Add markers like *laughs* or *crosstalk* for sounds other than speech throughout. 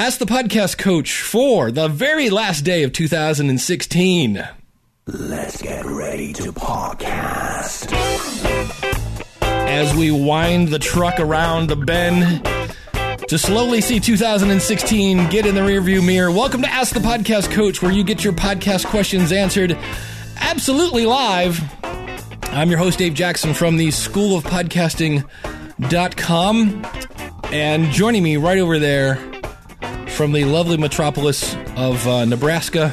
Ask the podcast coach for the very last day of 2016. Let's get ready to podcast. As we wind the truck around the bend to slowly see 2016 get in the rearview mirror, welcome to Ask the Podcast Coach, where you get your podcast questions answered absolutely live. I'm your host, Dave Jackson from the School of Podcasting.com. And joining me right over there from the lovely metropolis of uh, Nebraska,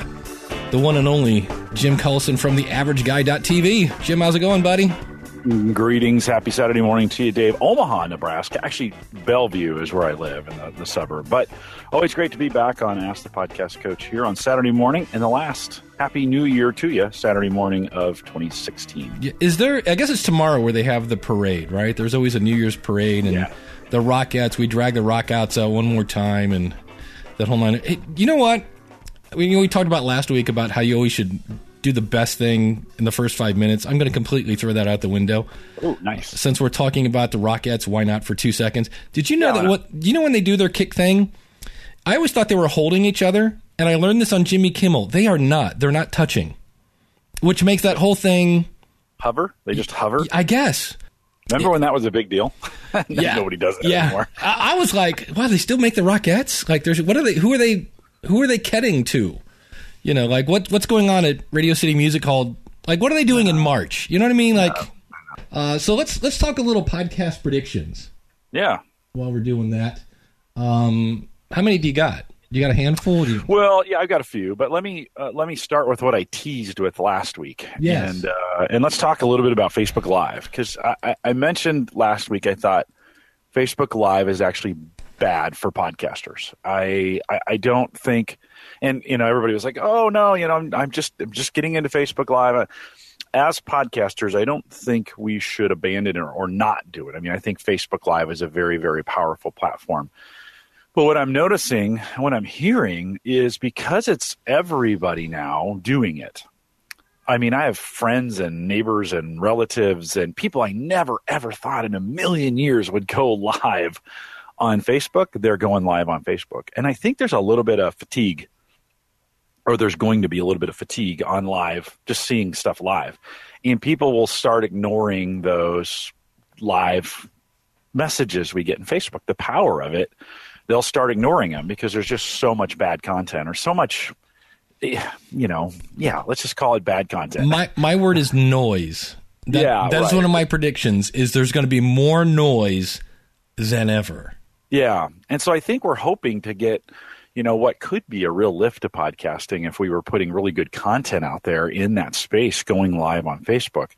the one and only Jim Collison from the AverageGuy.tv. Jim, how's it going, buddy? Greetings. Happy Saturday morning to you, Dave. Omaha, Nebraska. Actually, Bellevue is where I live in the, the suburb. But always great to be back on Ask the Podcast Coach here on Saturday morning. And the last Happy New Year to you, Saturday morning of 2016. Is there, I guess it's tomorrow where they have the parade, right? There's always a New Year's parade and Yeah. the Rockettes. We drag the Rockettes out one more time and that whole nine. Hey, you know what? We, we talked about last week about how you always should do the best thing in the first five minutes. I'm going to completely throw that out the window. Oh, nice. Since we're talking about the Rockettes, why not for two seconds? Did you know Yeah, that what you know when they do their kick thing? I always thought they were holding each other, and I learned this on Jimmy Kimmel. They are not. They're not touching, which makes that whole thing. Hover? They just hover? I guess. Remember when that was a big deal? *laughs* Yeah, Nobody does that yeah. anymore. I, I was like, wow, they still make the Rockettes. Like, there's what are they? Who are they? Who are they ketting to? You know, like what what's going on at Radio City Music Hall? Like, what are they doing in March? You know what I mean? Like, uh, so let's let's talk a little podcast predictions Yeah. while we're doing that. Um, how many do you got? You got a handful? You, Well, yeah, I've got a few, but let me uh, let me start with what I teased with last week. Yes. and uh, and let's talk a little bit about Facebook Live because I, I, I mentioned last week I thought Facebook Live is actually bad for podcasters. I, I I don't think, and you know everybody was like, oh no, you know I'm, I'm just I'm just getting into Facebook Live. Uh, As podcasters, I don't think we should abandon or, or not do it. I mean, I think Facebook Live is a very very powerful platform. But what I'm noticing, what I'm hearing is because it's everybody now doing it. I mean, I have friends and neighbors and relatives and people I never ever thought in a million years would go *laughs* live on Facebook. They're going live on Facebook. And I think there's a little bit of fatigue, or there's going to be a little bit of fatigue on live, just seeing stuff live. And people will start ignoring those live messages we get in Facebook, the power of it, they'll start ignoring them because there's just so much bad content or so much, eh, you know, yeah, let's just call it bad content. my my word is noise. That, Yeah, that is right. one of my predictions. Is there's going to be more noise than ever. Yeah. And so I think we're hoping to get, you know, what could be a real lift to podcasting if we were putting really good content out there in that space going live on Facebook.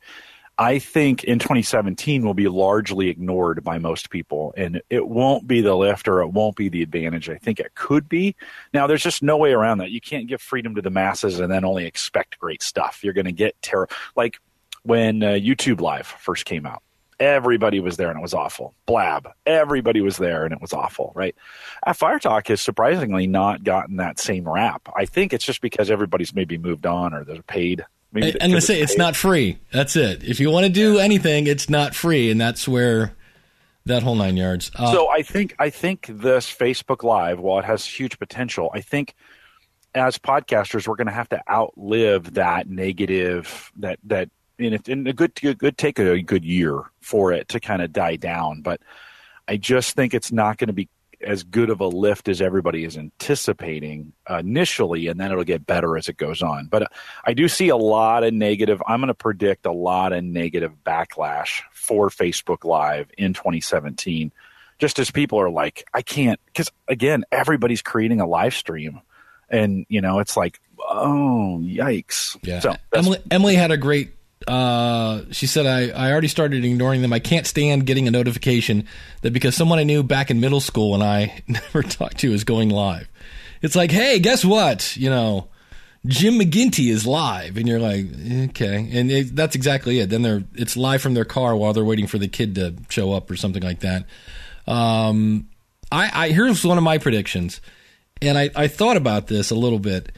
I think in 2017 will be largely ignored by most people and it won't be the lift or it won't be the advantage I think it could be. Now there's just no way around that. You can't give freedom to the masses and then only expect great stuff. You're going to get terror like when uh, YouTube Live first came out. Everybody was there and it was awful. Blab. Everybody was there and it was awful, right? Uh, Fire Talk has surprisingly not gotten that same rap. I think it's just because everybody's maybe moved on or they're paid. Maybe going to because say it's not free. That's it. If you want to do anything, it's not free, and that's where that whole nine yards. Uh, So I think I think this Facebook Live, while it has huge potential, I think as podcasters we're going to have to outlive that negative that that and it and a good good, good take a good year for it to kind of die down. But I just think it's not going to be as good of a lift as everybody is anticipating initially, and then it'll get better as it goes on. But I do see a lot of negative. I'm going to predict a lot of negative backlash for Facebook Live in 2017. Just as people are like, I can't, because again, everybody's creating a live stream, and you know, it's like, oh, yikes. Yeah. So Emily, Emily had a great. Uh, she said, I, I already started ignoring them. I can't stand getting a notification that because someone I knew back in middle school and I *laughs* never talked to is going live. It's like, hey, guess what? You know, Jim McGinty is live, and you're like, okay, and it, that's exactly it. Then they're it's live from their car while they're waiting for the kid to show up or something like that. Um, I, I here's one of my predictions, and I, I thought about this a little bit.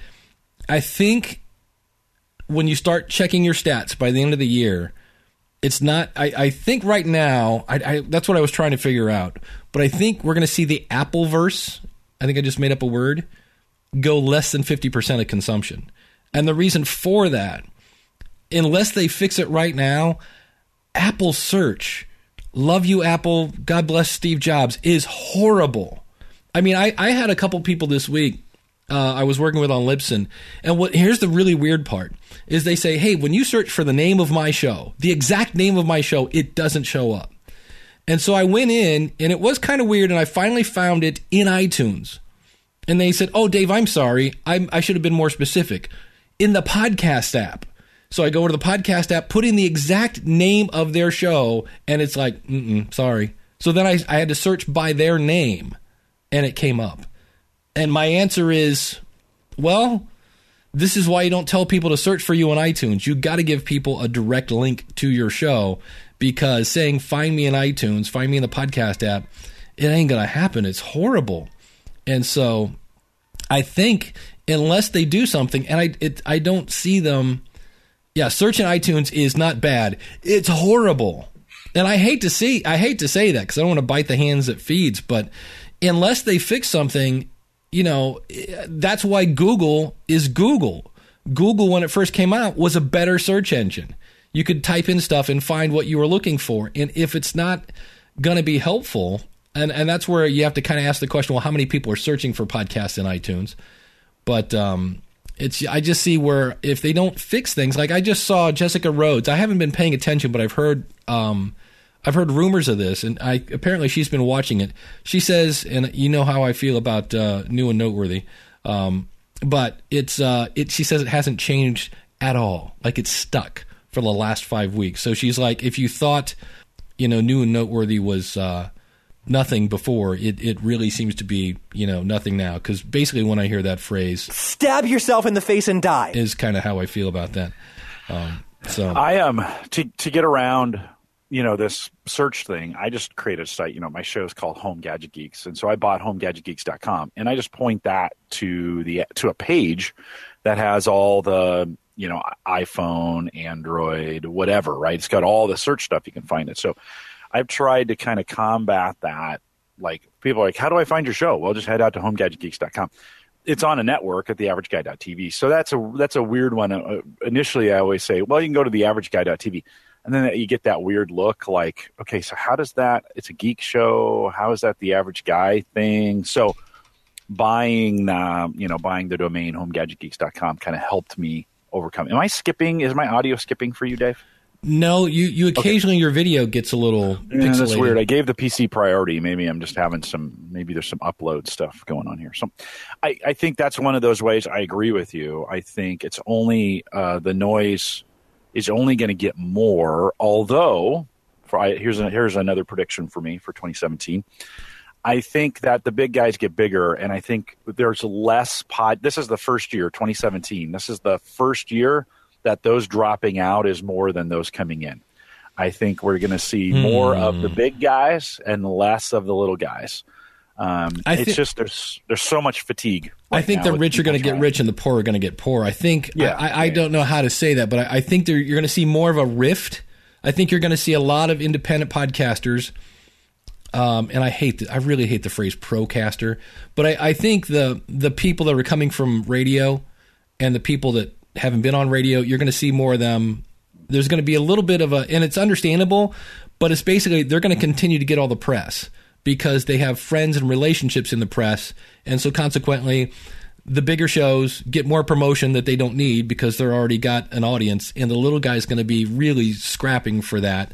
I think when you start checking your stats by the end of the year, it's not. I, I think right now, I, I, that's what I was trying to figure out. But I think we're going to see the Appleverse I think I just made up a word, go less than 50% of consumption. And the reason for that, unless they fix it right now, Apple search, love you, Apple, God bless Steve Jobs, is horrible. I mean, I, I had a couple people this week uh, I was working with on Libsyn, and what here's the really weird part is they say, hey, when you search for the name of my show, the exact name of my show, it doesn't show up. And so I went in, and it was kind of weird, and I finally found it in iTunes. And they said, oh, Dave, I'm sorry, I'm, I should have been more specific. In the podcast app. So I go to the podcast app, put in the exact name of their show, and it's like, sorry. So then I, I had to search by their name, and it came up. And my answer is, well, this is why you don't tell people to search for you on iTunes. You got to give people a direct link to your show because saying find me in iTunes, find me in the podcast app, it ain't going to happen. It's horrible. And so I think unless they do something and I it, I don't see them yeah, search in iTunes is not bad. It's horrible. And I hate to see I hate to say that cuz I don't want to bite the hands that feeds, but unless they fix something you know, that's why Google is Google. Google, when it first came out, was a better search engine. You could type in stuff and find what you were looking for. And if it's not going to be helpful, and, and that's where you have to kind of ask the question well, how many people are searching for podcasts in iTunes? But um, it's I just see where if they don't fix things, like I just saw Jessica Rhodes. I haven't been paying attention, but I've heard um, I've heard rumors of this, and I apparently she's been watching it. She says, and you know how I feel about uh, new and noteworthy, um, but it's uh, it. She says it hasn't changed at all. Like it's stuck for the last five weeks. So she's like, if you thought, you know, new and noteworthy was uh, nothing before, it it really seems to be you know nothing now. Because basically, when I hear that phrase, stab yourself in the face and die, is kind of how I feel about that. Um, so I am um, to to get around you know this search thing i just created a site you know my show is called home gadget geeks. And so i bought homegadgetgeeks.com and i just point that to the to a page that has all the you know iphone android whatever right? It's got all the search stuff you can find it. So i've tried to kind of combat that. Like people are like how do i find your show? Well just head out to homegadgetgeeks.com it's on a network at the averageguy.tv so that's a that's a weird one. Uh, initially i always say well you can go to the averageguy.tv and then you get that weird look like okay so how does that it's a geek show how is that the average guy thing so buying uh, you know buying the domain homegadgetgeeks.com kind of helped me overcome am i skipping is my audio skipping for you dave no, you, you occasionally okay. your video gets a little yeah, pixelated. That's weird. I gave the PC priority. Maybe I'm just having some. Maybe there's some upload stuff going on here. So, I, I think that's one of those ways. I agree with you. I think it's only uh, the noise is only going to get more. Although, for I, here's a, here's another prediction for me for 2017. I think that the big guys get bigger, and I think there's less pod. This is the first year, 2017. This is the first year that those dropping out is more than those coming in. I think we're going to see more of the hmm. big guys and less of the little guys. Um, I it's just there's there's so much fatigue. Right I think the rich are going to get rich and the poor are going to get poor. I think. Yeah, I, I, I don't know how to say that, but I, I think you're going to see more of a rift. I think you're going to see a lot of independent podcasters. Um, and I hate, the, I really hate the phrase procaster, but I, I think the the people that are coming from radio and the people that haven't been on radio, you're going to see more of them. There's going to be a little bit of a, and it's understandable, but it's basically they're going to continue to get all the press because they have friends and relationships in the press. And so consequently, the bigger shows get more promotion that they don't need because they're already got an audience. And the little guy's going to be really scrapping for that.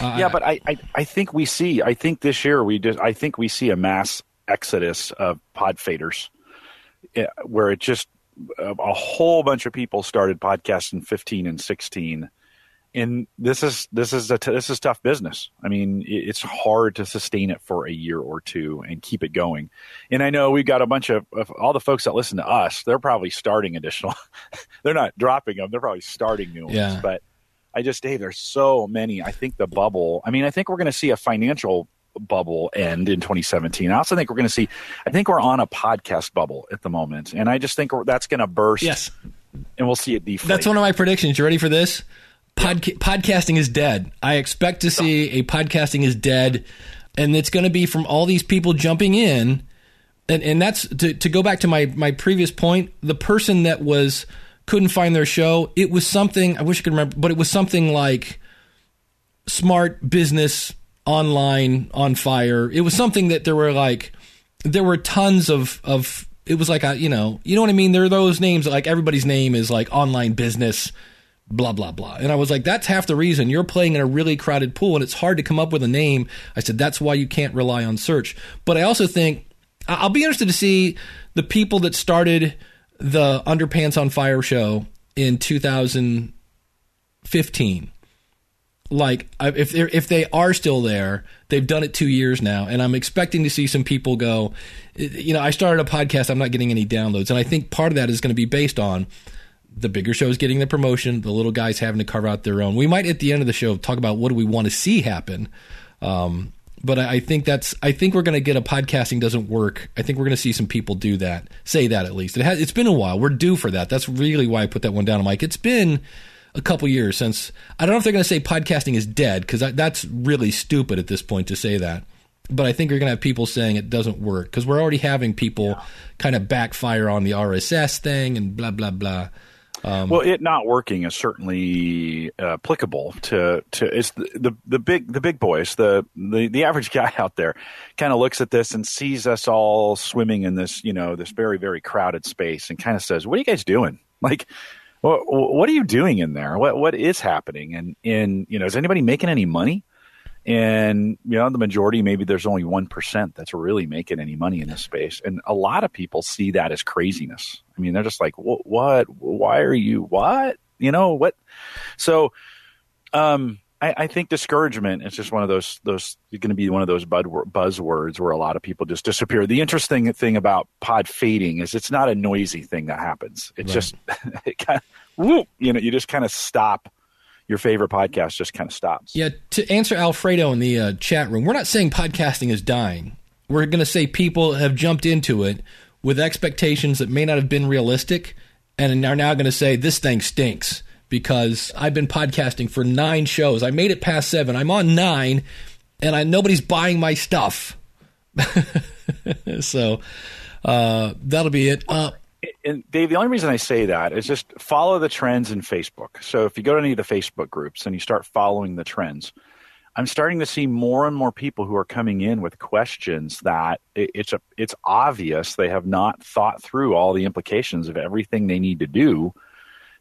Uh, yeah, but I, I, I think we see, I think this year we did, I think we see a mass exodus of pod faders where it just, a whole bunch of people started podcasting 15 and 16 and this is this is a t- this is tough business. I mean, it's hard to sustain it for a year or two and keep it going. And I know we've got a bunch of, of all the folks that listen to us. They're probably starting additional. *laughs* they're not dropping them. They're probably starting new ones. Yeah. But I just, Dave, there's so many. I think the bubble. I mean, I think we're going to see a financial bubble end in 2017. I also think we're going to see. I think we're on a podcast bubble at the moment, and I just think that's going to burst. Yes. And we'll see it deflate. That's one of my predictions. You ready for this? Podca- podcasting is dead. I expect to see a podcasting is dead, and it's going to be from all these people jumping in and and that's to to go back to my my previous point. The person that was couldn't find their show. It was something I wish I could remember, but it was something like smart business online on fire. It was something that there were like there were tons of of it was like a you know you know what I mean. There are those names like everybody's name is like online business blah blah blah and i was like that's half the reason you're playing in a really crowded pool and it's hard to come up with a name i said that's why you can't rely on search but i also think i'll be interested to see the people that started the underpants on fire show in 2015 like if they if they are still there, they've done it two years now, and I'm expecting to see some people go. You know, I started a podcast. I'm not getting any downloads, and I think part of that is going to be based on the bigger shows getting the promotion, the little guys having to carve out their own. We might at the end of the show talk about what do we want to see happen. Um, but I, I think that's I think we're going to get a podcasting doesn't work. I think we're going to see some people do that, say that at least. It has, it's been a while. We're due for that. That's really why I put that one down. I'm like, it's been a couple years since I don't know if they're going to say podcasting is dead because that's really stupid at this point to say that. But I think you're going to have people saying it doesn't work because we're already having people kind of backfire on the RSS thing and blah blah blah. Well, it not working is certainly uh, applicable to to it's the, the the big the big boys the the the average *laughs* guy out there kind of looks at this and sees us all swimming in this you know this very very crowded space and kind of says, "What are you guys doing?" *laughs* Like. What, what are you doing in there? What what is happening? And in you know, is anybody making any money? And you know, the majority maybe there's only one percent that's really making any money in this space, and a lot of people see that as craziness. I mean, they're just like, "What? What? Why are you? What? You know what?" So, um, I, I think discouragement is just one of those those going to be one of those buzzwords where a lot of people just disappear. The interesting thing about pod fading is it's not a noisy thing that happens. It's just *laughs* it kind of, whoop, you know, you just kind of stop. Your favorite podcast just kind of stops. Yeah, to answer Alfredo in the uh, chat room, we're not saying podcasting is dying. We're going to say people have jumped into it with expectations that may not have been realistic and are now going to say this thing stinks because I've been podcasting for nine shows. I made it past seven. I'm on nine, and I nobody's buying my stuff. *laughs* so uh, that'll be it. Uh, and Dave, the only reason I say that is just follow the trends in Facebook. So if you go to any of the Facebook groups and you start following the trends, I'm starting to see more and more people who are coming in with questions that it's a it's obvious they have not thought through all the implications of everything they need to do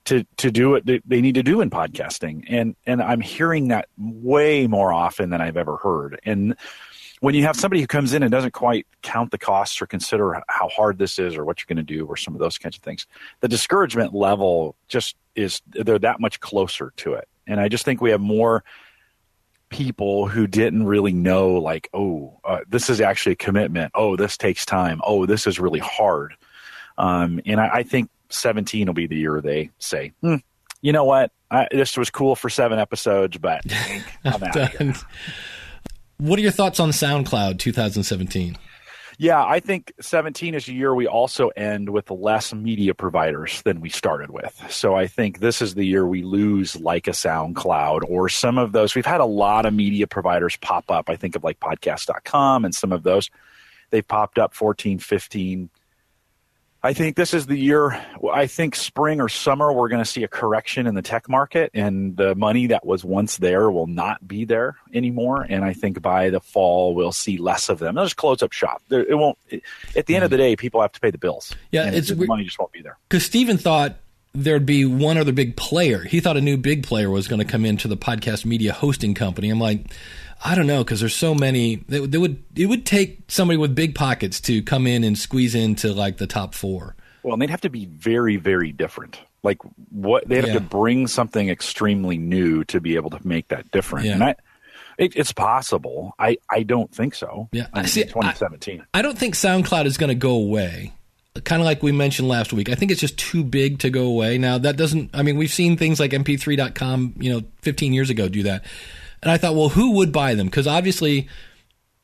to to do what they need to do in podcasting. And and I'm hearing that way more often than I've ever heard. And when you have somebody who comes in and doesn't quite count the costs or consider how hard this is or what you're going to do or some of those kinds of things, the discouragement level just is they're that much closer to it. And I just think we have more people who didn't really know like oh uh, this is actually a commitment. Oh this takes time. Oh this is really hard. Um, and I, I, think 17 will be the year they say hmm, you know what? I, this was cool for seven episodes but *laughs* i'm out here what are your thoughts on SoundCloud 2017? Yeah, I think 17 is a year we also end with less media providers than we started with. So I think this is the year we lose like a SoundCloud or some of those. We've had a lot of media providers pop up. I think of like podcast.com and some of those. They've popped up 14, 15, I think this is the year. I think spring or summer we're going to see a correction in the tech market, and the money that was once there will not be there anymore. And I think by the fall we'll see less of them. They'll just close up shop. It won't. At the end of the mm-hmm. day, people have to pay the bills. Yeah, it's the money just won't be there. Because Stephen thought there'd be one other big player. He thought a new big player was going to come into the podcast media hosting company. I'm like I don't know because there's so many. They, they, would it would take somebody with big pockets to come in and squeeze into like the top four. Well, and they'd have to be very very different. Like what they have yeah. to bring something extremely new to be able to make that different. Yeah. And I, it, it's possible. I I don't think so. Yeah, I see, 2017. I, I don't think SoundCloud is going to go away kind of like we mentioned last week. I think it's just too big to go away. Now that doesn't. I mean, we've seen things like MP3.com, you know, 15 years ago do that. And I thought, well, who would buy them? Because obviously,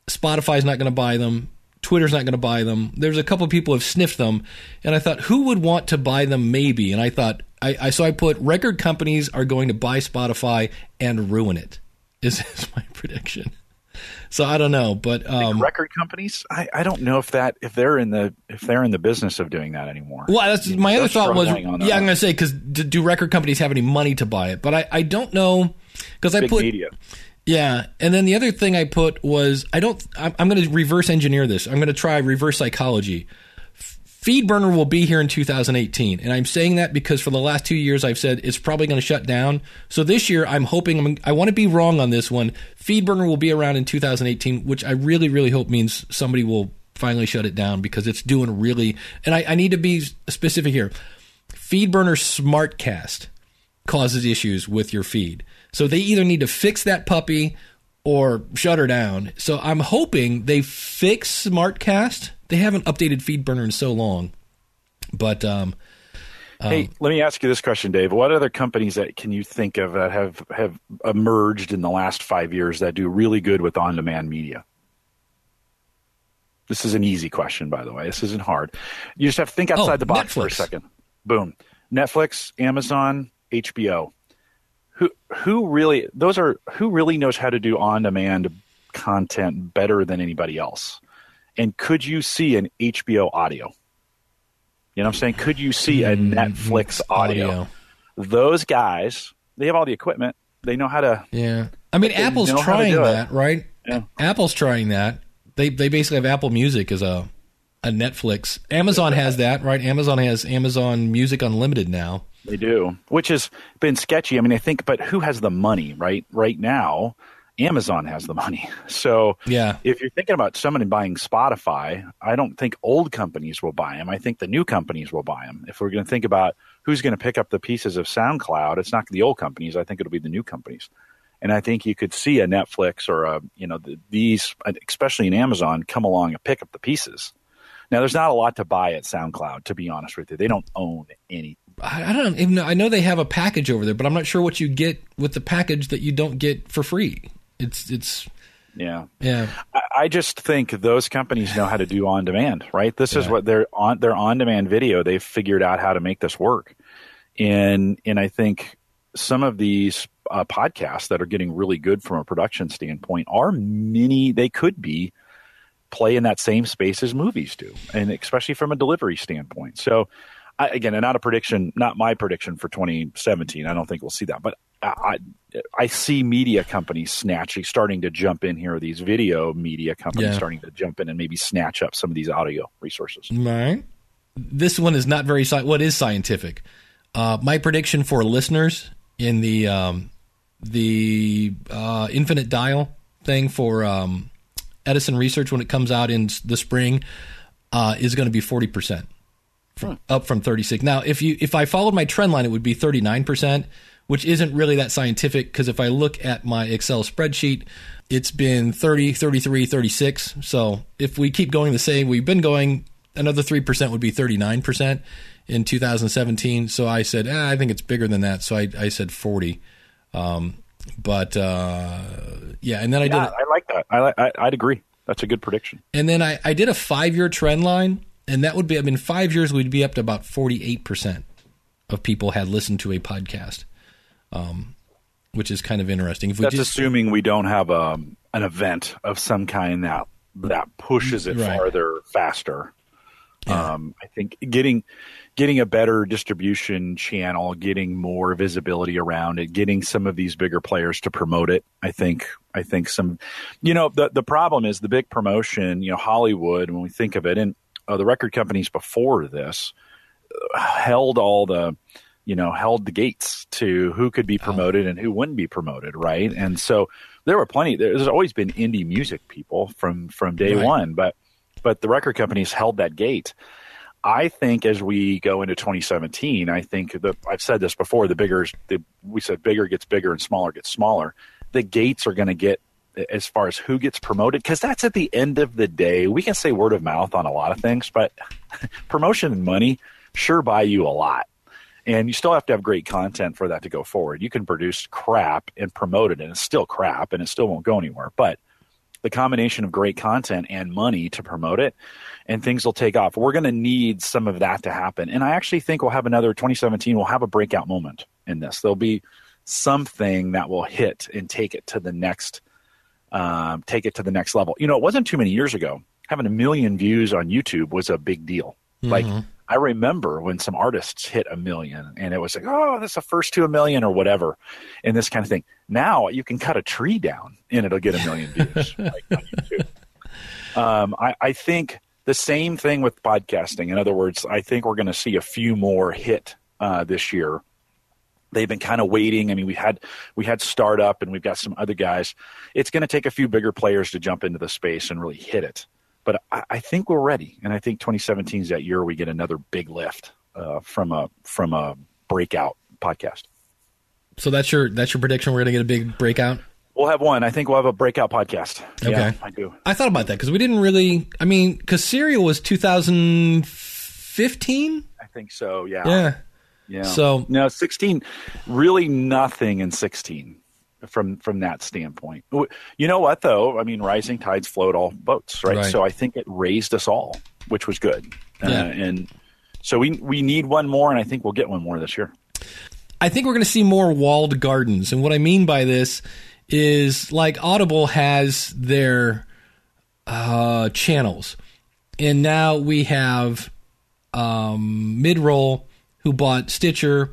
Spotify's not going to buy them. Twitter's not going to buy them. There's a couple of people have sniffed them, and I thought, who would want to buy them? Maybe. And I thought, I, I so I put record companies are going to buy Spotify and ruin it. Is, *laughs* is my prediction. so I don't know, but um, record companies, I, I don't know if that if they're in the if they're in the business of doing that anymore. Well, that's my They're other thought was, yeah. I'm going to say because do record companies have any money to buy it? But I, I don't know because I put media. yeah, and then the other thing I put was I don't. I'm, I'm going to reverse engineer this. I'm going to try reverse psychology. Feedburner will be here in 2018, and I'm saying that because for the last two years I've said it's probably going to shut down. So this year I'm hoping I'm, I want to be wrong on this one. Feedburner will be around in 2018, which I really really hope means somebody will finally shut it down because it's doing really. And I, I need to be specific here. Feedburner Smartcast causes issues with your feed. So they either need to fix that puppy or shut her down. So I'm hoping they fix Smartcast. They haven't updated FeedBurner in so long. But um, hey, let me ask you this question, Dave. What other companies that can you think of that have have emerged in the last five years that do really good with on demand media? This is an easy question, by the way. This isn't hard. You just have to think outside Oh, the box for a second. Boom. Netflix, Amazon, HBO. Who who really those are who really knows how to do on demand content better than anybody else? And could you see an HBO audio? You know what I'm saying? Could you see a mm-hmm. Netflix audio? audio. Those guys, they have all the equipment. They know how to yeah, I mean Apple's know how to trying do it. that, right? Yeah. Apple's trying that. They they basically have Apple Music as a a Netflix. Amazon has that, right? Amazon has Amazon Music Unlimited now. They do, which has been sketchy. I mean, I think, but who has the money, right? Right now, Amazon has the money. *laughs* So, Yeah. if you're thinking about someone buying Spotify, I don't think old companies will buy them. I think the new companies will buy them. If we're going to think about who's going to pick up the pieces of SoundCloud, it's not the old companies. I think it'll be the new companies. And I think you could see a Netflix or a, you know, the, these, especially in Amazon, come along and pick up the pieces. Now, there's not a lot to buy at SoundCloud, to be honest with you. They don't own any I, don't even know. I know they have a package over there, but I'm not sure what you get with the package that you don't get for free. It's it's Yeah. yeah. I- just think those companies know how to do on demand, right? This is what they're on their on demand video. They've figured out how to make this work, and and I think some of these uh, podcasts that are getting really good from a production standpoint are mini. They could be play in that same space as movies do, and especially from a delivery standpoint. So. I, again, and not a prediction, not my prediction for 2017. I don't think we'll see that, but I, I, I see media companies snatching, starting to jump in here. These video media companies Yeah. starting to jump in and maybe snatch up some of these audio resources. Right. This one is not very sci- what is scientific. Uh, my prediction for listeners in the um, the uh, infinite dial thing for um, Edison Research when it comes out in the spring uh, is going to be forty percent, up from thirty six. Now, if you if I followed my trend line, it would be thirty nine percent, which isn't really that scientific because if I look at my Excel spreadsheet, it's been 30, 33, 36. So if we keep going the same, we've been going another 3% would be 39% in 2017. So I said, ah, I think it's bigger than that. So I, I said 40. Um, but uh, yeah, and then I did Yeah, I like that. I, I I'd agree. That's a good prediction. and then I, I did a five year trend line, and that would be, I mean, five years we'd be up to about 48% of people had listened to a podcast, um, which is kind of interesting. If we That's just, assuming we don't have um, an event of some kind that that pushes it Right. farther, faster. Um, I think getting getting a better distribution channel, getting more visibility around it, getting some of these bigger players to promote it. I think I think some, you know, the the problem is the big promotion. You know, Hollywood when we think of it, and uh, the record companies before this uh, held all the you know held the gates to who could be promoted and who wouldn't be promoted right? And so there were plenty there's always been indie music people from from day Right. one but but the record companies held that gate. I think as we go into 2017 i think the i've said this before the bigger the, we said bigger gets bigger and smaller gets smaller. The gates are going to get as far as who gets promoted because that's at the end of the day we can say word of mouth on a lot of things but *laughs* promotion and money sure buy you a lot and you still have to have great content for that to go forward. You can produce crap and promote it, and it's still crap, and it still won't go anywhere. But the combination of great content and money to promote it, and things will take off. We're going to need some of that to happen. And I actually think we'll have another 2017. We'll have a breakout moment in this. There'll be something that will hit and take it to the next um, take it to the next level. You know, it wasn't too many years ago. Having a million views on YouTube was a big deal. Like I remember when some artists hit a million, and it was like, oh, that's the first to a million or whatever, and this kind of thing. Now you can cut a tree down, and it'll get a million views *laughs* like on YouTube. Um, I, I think the same thing with podcasting. In other words, I think we're going to see a few more hit uh, this year. They've been kind of waiting. I mean, we had we had startup, and we've got some other guys. It's going to take a few bigger players to jump into the space and really hit it. But I, I think we're ready, and I think 2017 is that year we get another big lift uh, from a from a breakout podcast. So that's your that's your prediction. We're gonna get a big breakout. We'll have one. I think we'll have a breakout podcast. Yeah, Okay. I do. I thought about that because we didn't really. I mean, because Serial was 2015. I think so. Yeah. Yeah. Yeah. So- no, sixteen, really nothing in sixteen from from that standpoint. You know what though? I mean, rising tides float all boats, right? Right. So I think it raised us all, which was good. Yeah. Uh, and so we we need one more, and I think we'll get one more this year. I think we're going to see more walled gardens. And what I mean by this is like Audible has their uh, channels. And now we have um, Midroll who bought Stitcher.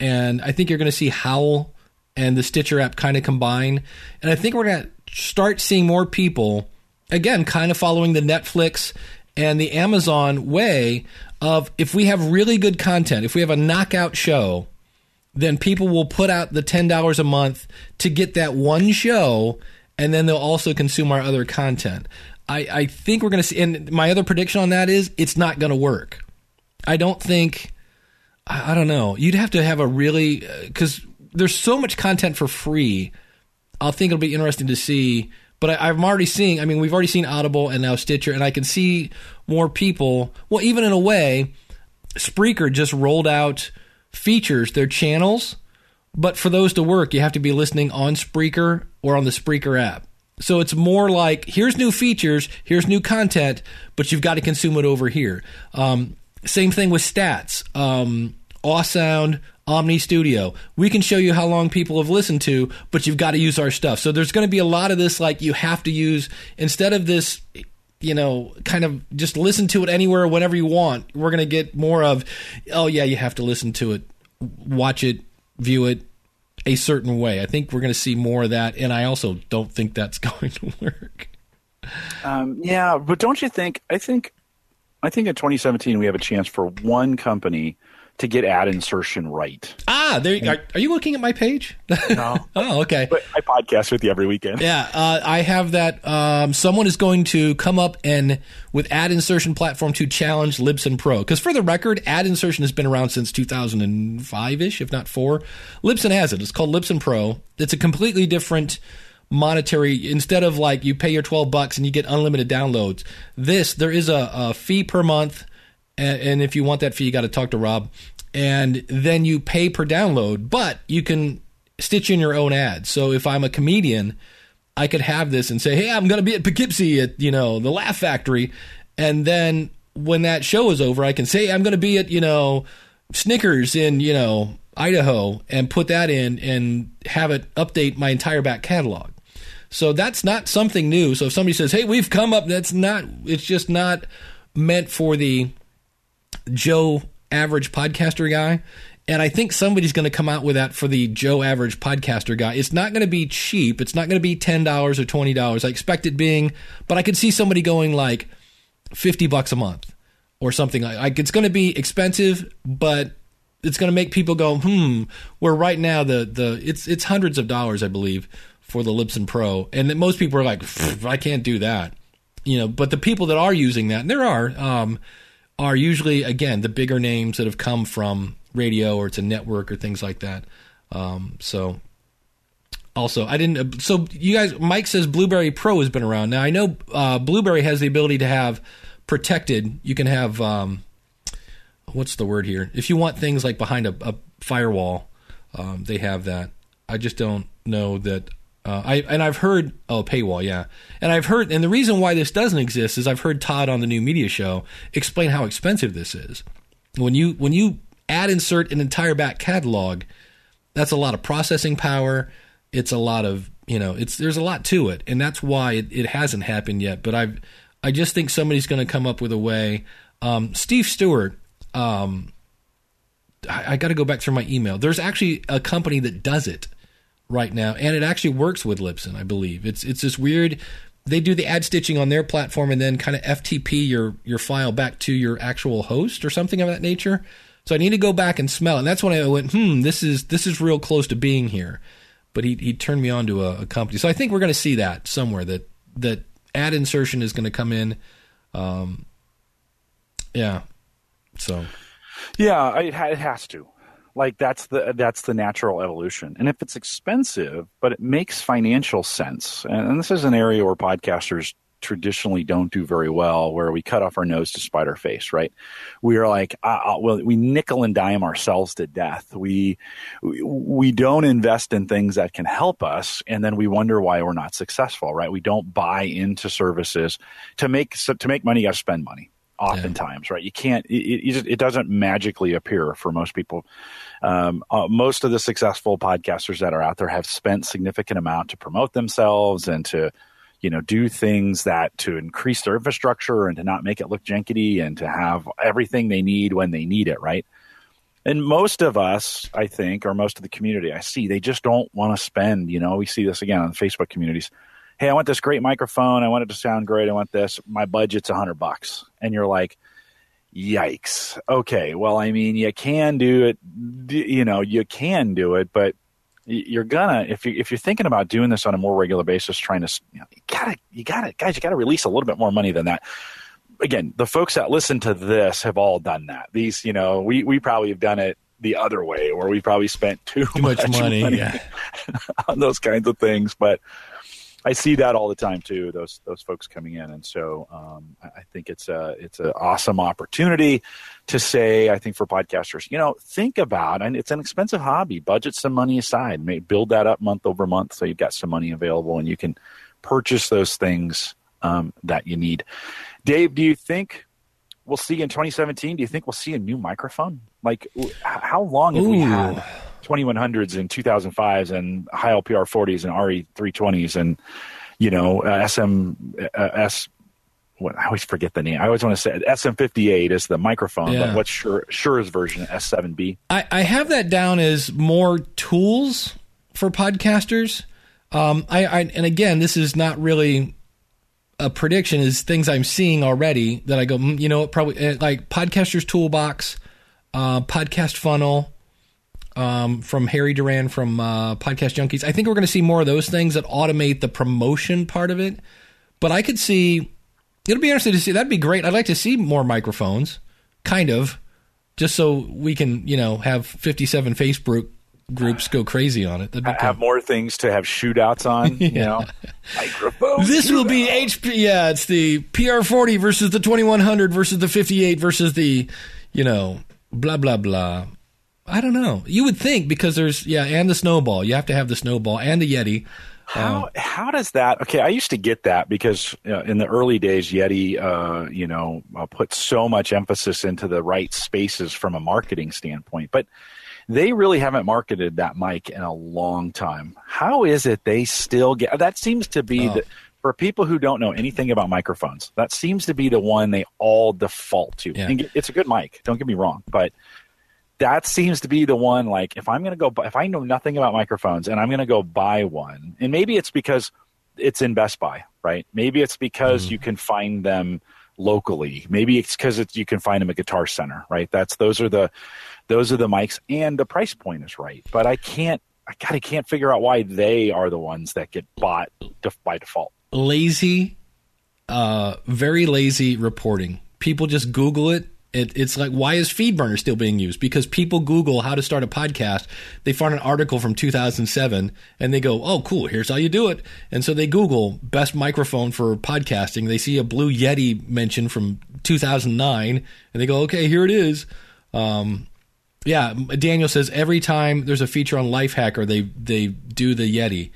And I think you're going to see Howl and the Stitcher app kind of combine. And I think we're going to start seeing more people, again, kind of following the Netflix and the Amazon way of if we have really good content, if we have a knockout show, then people will put out the $10 a month to get that one show and then they'll also consume our other content. I, I think we're going to see, and my other prediction on that is it's not going to work. I don't think, I, I don't know. You'd have to have a really, because there's so much content for free. I'll think it'll be interesting to see. But I, I'm already seeing, I mean, we've already seen Audible and now Stitcher, and I can see more people. Well, even in a way, Spreaker just rolled out features, their channels, but for those to work, you have to be listening on Spreaker or on the Spreaker app. So it's more like here's new features, here's new content, but you've got to consume it over here. Um, same thing with stats. Um, Awesound, Omny Studio. We can show you how long people have listened to, but you've got to use our stuff. So there's going to be a lot of this like you have to use instead of this you know, kind of just listen to it anywhere, whenever you want. We're going to get more of, oh, yeah, you have to listen to it, watch it, view it a certain way. I think we're going to see more of that. And I also don't think that's *laughs* going to work. Um, yeah, but don't you think? I think, I think in 2017 we have a chance for one company to get ad insertion right. Ah, there. You are, are you looking at my page? No, *laughs* oh, okay. but I podcast with you every weekend. Yeah, uh, I have that. Um, someone is going to come up and with ad insertion platform to challenge Libsyn Pro. Because for the record, ad insertion has been around since 2005 ish, if not four. Libsyn has it. It's called Libsyn Pro. It's a completely different monetary. Instead of like you pay your 12 bucks and you get unlimited downloads, this there is a, a fee per month, and, and if you want that fee, you got to talk to Rob. And then you pay per download, but you can stitch in your own ads. So if I'm a comedian, I could have this and say, "Hey, I'm going to be at Poughkeepsie at you know the Laugh Factory," and then when that show is over, I can say, "I'm going to be at you know Snickers in you know Idaho," and put that in and have it update my entire back catalog. So that's not something new. So if somebody says, "Hey, we've come up," that's not. It's just not meant for the Joe average podcaster guy. And I think somebody's going to come out with that for the Joe average podcaster guy. It's not going to be cheap. It's not going to be $10 or $20. I expect it being, but I could see somebody going like 50 bucks a month or something like, like it's going to be expensive, but it's going to make people go, hmm, where right now the, the, it's, it's hundreds of dollars, I believe, for the Libsyn Pro. And that most people are like, I can't do that. You know, but the people that are using that, and there are, um, are usually again the bigger names that have come from radio or it's a network or things like that. Um, so also I didn't. So you guys, Mike says Blubrry Pro has been around. Now I know uh, Blubrry has the ability to have protected. You can have um, what's the word here? If you want things like behind a, a firewall, um, they have that. I just don't know that. Uh, I and I've heard oh paywall yeah, and I've heard and the reason why this doesn't exist is I've heard Todd on the new media show explain how expensive this is. When you when you add insert an entire back catalog, that's a lot of processing power. It's a lot of you know, it's there's a lot to it, and that's why it, it hasn't happened yet. But I I just think somebody's going to come up with a way. Um, Steve Stewart. Um, I, I got to go back through my email. There's actually a company that does it right now, and it actually works with Libsyn. I believe it's it's this weird. They do the ad stitching on their platform and then kind of FTP your your file back to your actual host or something of that nature. So I need to go back and smell, and that's when I went, hmm, this is this is real close to being here. But he he turned me on to a, a company, so I think we're going to see that somewhere that that ad insertion is going to come in. Um, yeah, so Yeah, it has to. Like that's the that's the natural evolution. And if it's expensive, but it makes financial sense, and, this is an area where podcasters traditionally don't do very well, where we cut off our nose to spite our face. Right? We are like, uh, well, we nickel and dime ourselves to death. We, we we don't invest in things that can help us, and then we wonder why we're not successful. Right? We don't buy into services to make so to make money. You got to spend money oftentimes right? You can't it, it, it doesn't magically appear for most people. Um, uh, most of the successful podcasters that are out there have spent significant amount to promote themselves and to you know do things that to increase their infrastructure and to not make it look jankety and to have everything they need when they need it right? And most of us i think or most of the community i see they just don't want to spend you know we see this again on facebook communities hey i want this great microphone. I want it to sound great. I want this. My budget's a hundred bucks. And you're like yikes. Okay well i mean you can do it. You know you can do it but you're gonna if you if you're thinking about doing this on a more regular basis trying to you, know, you gotta you gotta guys you gotta release a little bit more money than that. Again the folks that listen to this have all done that. These you know we we probably have done it the other way where we probably spent too, too much money. Yeah. *laughs* on those kinds of things. But I see that all the time too. Those those folks coming in, and so um, I think it's a it's an awesome opportunity to say. I think for podcasters, you know, think about and it's an expensive hobby. Budget some money aside. May, build that up month over month, so you've got some money available, and you can purchase those things um, that you need. Dave, do you think? We'll see in 2017. Do you think we'll see a new microphone? Like, how long have we had 2100s and 2005s and Heil PR 40s and RE 320s and you know uh, SM uh, S. What I always forget the name. I always want to say SM58 is the microphone, Yeah. but what's Shure Shure's version S7B? I, I have that down as more tools for podcasters. Um, I, I and again, this is not really a prediction. Is things I'm seeing already that I go, mm, you know, what, probably eh, like podcasters toolbox, uh, podcast funnel. Um, from Harry Duran from uh, Podcast Junkies. I think we're going to see more of those things that automate the promotion part of it. But I could see it'll be interesting to see. That'd be great. I'd like to see more microphones, kind of, just so we can, you know, have 57 Facebook groups go crazy on it. That'd be cool. Have more things to have shootouts on. *laughs* You know, microphone. This will be HP. Yeah, it's the PR40 versus the 2100 versus the 58 versus the, you know, blah blah blah. I don't know. You would think because there's yeah, and the snowball. You have to have the snowball and the Yeti. How how does that? Okay, I used to get that because uh, in the early days, Yeti, uh, you know, uh, put so much emphasis into the right spaces from a marketing standpoint, but they really haven't marketed that mic in a long time. How is it they still get? That seems to be Oh. the for people who don't know anything about microphones. That seems to be the one they all default to. Yeah. And it's a good mic. Don't get me wrong, but that seems to be the one like if i'm going to go if i know nothing about microphones and i'm going to go buy one and maybe it's because it's in best buy right? Maybe it's because you can find them locally. Maybe it's because it's, you can find them at guitar center right? That's those are the those are the mics and the price point is right. But i can't i gotta can't figure out why they are the ones that get bought def- by default. Lazy, uh, very lazy reporting. People just Google it. It. It's like, why is FeedBurner still being used? Because people Google how to start a podcast. They find an article from 2007 and they go, oh, cool, here's how you do it. And so they Google best microphone for podcasting. They see a Blue Yeti mention from 2009 and they go, okay, here it is. Um, yeah, Daniel says every time there's a feature on Lifehacker, they they do the Yeti.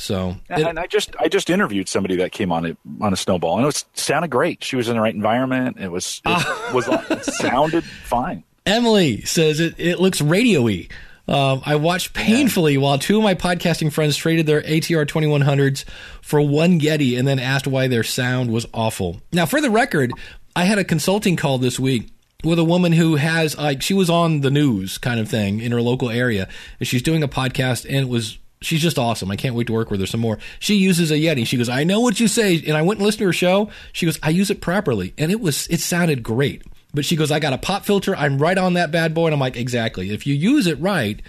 So it- and I just I just interviewed somebody that came on it on a snowball, and it was sounded great. She was in the right environment. It was it was it *laughs* sounded fine. Emily says it, it looks radio-y. Um, I watched painfully while two of my podcasting friends traded their ATR 2100s for one Yeti and then asked why their sound was awful. Now, for the record, I had a consulting call this week with a woman who has like she was on the news kind of thing in her local area and she's doing a podcast and it was she's just awesome. I can't wait to work with her some more. She uses a Yeti. She goes, I know what you say. And I went and listened to her show. She goes, I use it properly. And it was, it sounded great. But she goes, I got a pop filter. I'm right on that bad boy. And I'm like, exactly. If you use it right,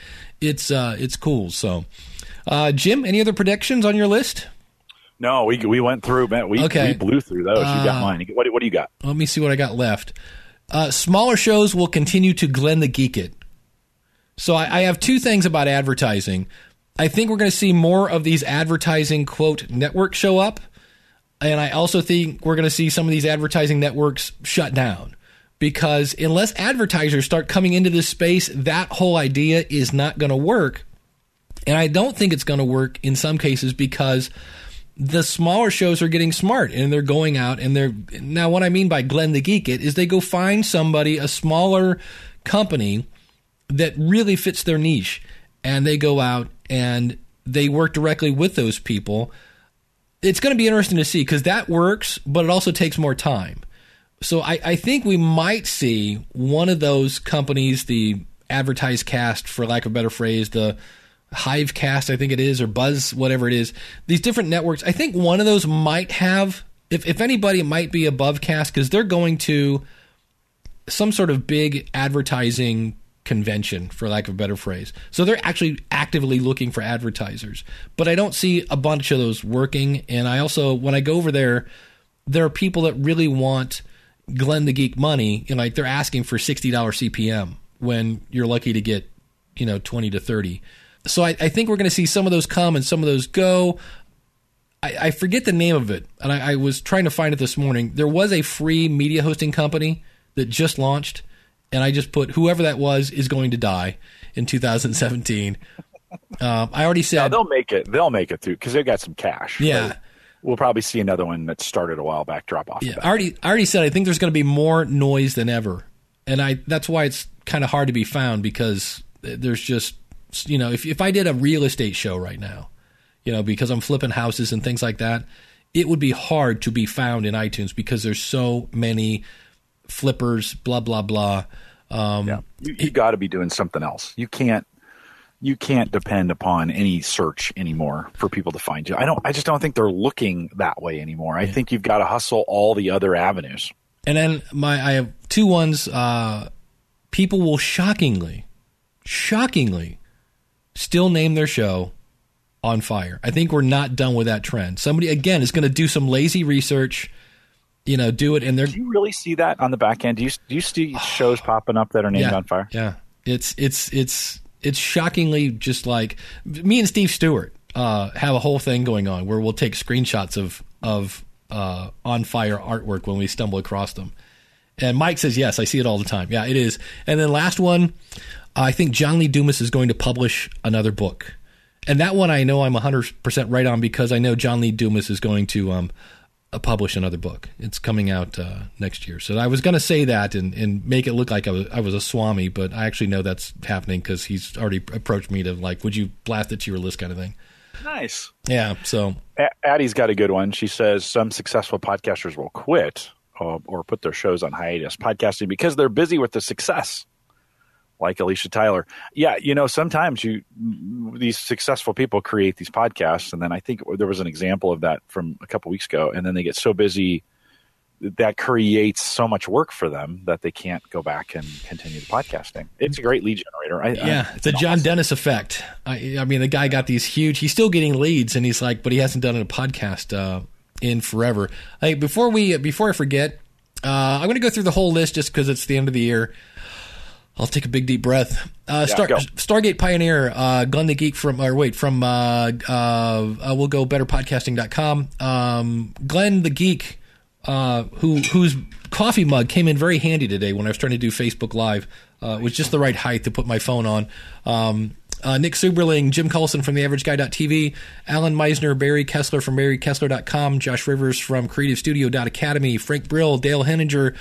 it's, uh, it's cool. So, uh, Jim, any other predictions on your list? No, we we went through, man. We, Okay. we blew through those. you Uh, got mine. What, what do you got? Let me see what I got left. Uh, smaller shows will continue to Glenn the Geek it. So I, I have two things about advertising. I think we're going to see more of these advertising quote networks show up, and I also think we're going to see some of these advertising networks shut down because unless advertisers start coming into this space, that whole idea is not going to work. And I don't think it's going to work in some cases because the smaller shows are getting smart and they're going out and they're now what I mean by Glenn the Geek it is they go find somebody, a smaller company that really fits their niche and they go out and they work directly with those people. It's going to be interesting to see because that works, but it also takes more time. So I, I think we might see one of those companies, the advertised cast, for lack of a better phrase, the Hivecast, I think it is, or Buzz, whatever it is. These different networks. I think one of those might have, if if anybody, might be above Cast because they're going to some sort of big advertising convention, for lack of a better phrase. So they're actually actively looking for advertisers. But I don't see a bunch of those working. And I also, when I go over there, there are people that really want Glenn the Geek money. Know, like they're asking for $60 CPM when you're lucky to get, you know, 20 to 30. So I, I think we're going to see some of those come and some of those go. I, I forget the name of it, and I, I was trying to find it this morning. There was a free media hosting company that just launched, and I just put whoever that was is going to die in 2017. Um, I already No, said they'll make it. They'll make it through because they've got some cash. Yeah. We'll probably see another one that started a while back drop off. Yeah, I already I already said I think there's going to be more noise than ever, and I that's why it's kind of hard to be found because there's just you know if if I did a real estate show right now, you know because I'm flipping houses and things like that, it would be hard to be found in iTunes because there's so many flippers, blah blah blah. Um, Yeah. You, you got to be doing something else. You can't. You can't depend upon any search anymore for people to find you. I don't. I just don't think they're looking that way anymore. I think you've got to hustle all the other avenues. And then my I have two ones. Uh, people will shockingly, shockingly, still name their show on fire. I think we're not done with that trend. Somebody again is going to do some lazy research, you know, do it, and they're Do you really see that on the back end? Do you do you see *sighs* shows popping up that are named yeah, on fire? Yeah, it's it's it's it's shockingly just like me and Steve Stewart uh, have a whole thing going on where we'll take screenshots of of uh, on fire artwork when we stumble across them. And Mike says yes, I see it all the time. Yeah, it is. And then last one, I think John Lee Dumas is going to publish another book. And that one I know I'm 100% right on because I know John Lee Dumas is going to um, publish another book. It's coming out uh, next year. So I was going to say that and, and make it look like I was, I was a swami, but I actually know that's happening because he's already approached me to like, would you blast it to your list kind of thing. Nice. Yeah. So A- Addie's got a good one. She says some successful podcasters will quit uh, or put their shows on hiatus podcasting because they're busy with the success. Like Alicia Tyler, yeah, you know, sometimes you these successful people create these podcasts, and then I think there was an example of that from a couple weeks ago, and then they get so busy that creates so much work for them that they can't go back and continue the podcasting. It's a great lead generator. I, yeah, I, it's a John Dennis effect. I, I mean, the guy got these huge. He's still getting leads, and he's like, but he hasn't done a podcast uh, in forever. Hey, before we before I forget, uh, I'm going to go through the whole list just because it's the end of the year. I'll take a big deep breath. Uh, Star. Stargate Pioneer, uh, Glenn the Geek from, or wait, from, uh, uh, uh, we'll go betterpodcasting.com. Um, Glenn the Geek, uh, who, whose coffee mug came in very handy today when I was trying to do Facebook Live. Uh, it was just the right height to put my phone on. Um, uh, Nick Seuberling, Jim Collison from TheAverageGuy.tv, Alan Misner, Barry Kessler from BarryKessler.com, Josh Rivers from CreativeStudio.academy, Frank Brill, Dale Henninger,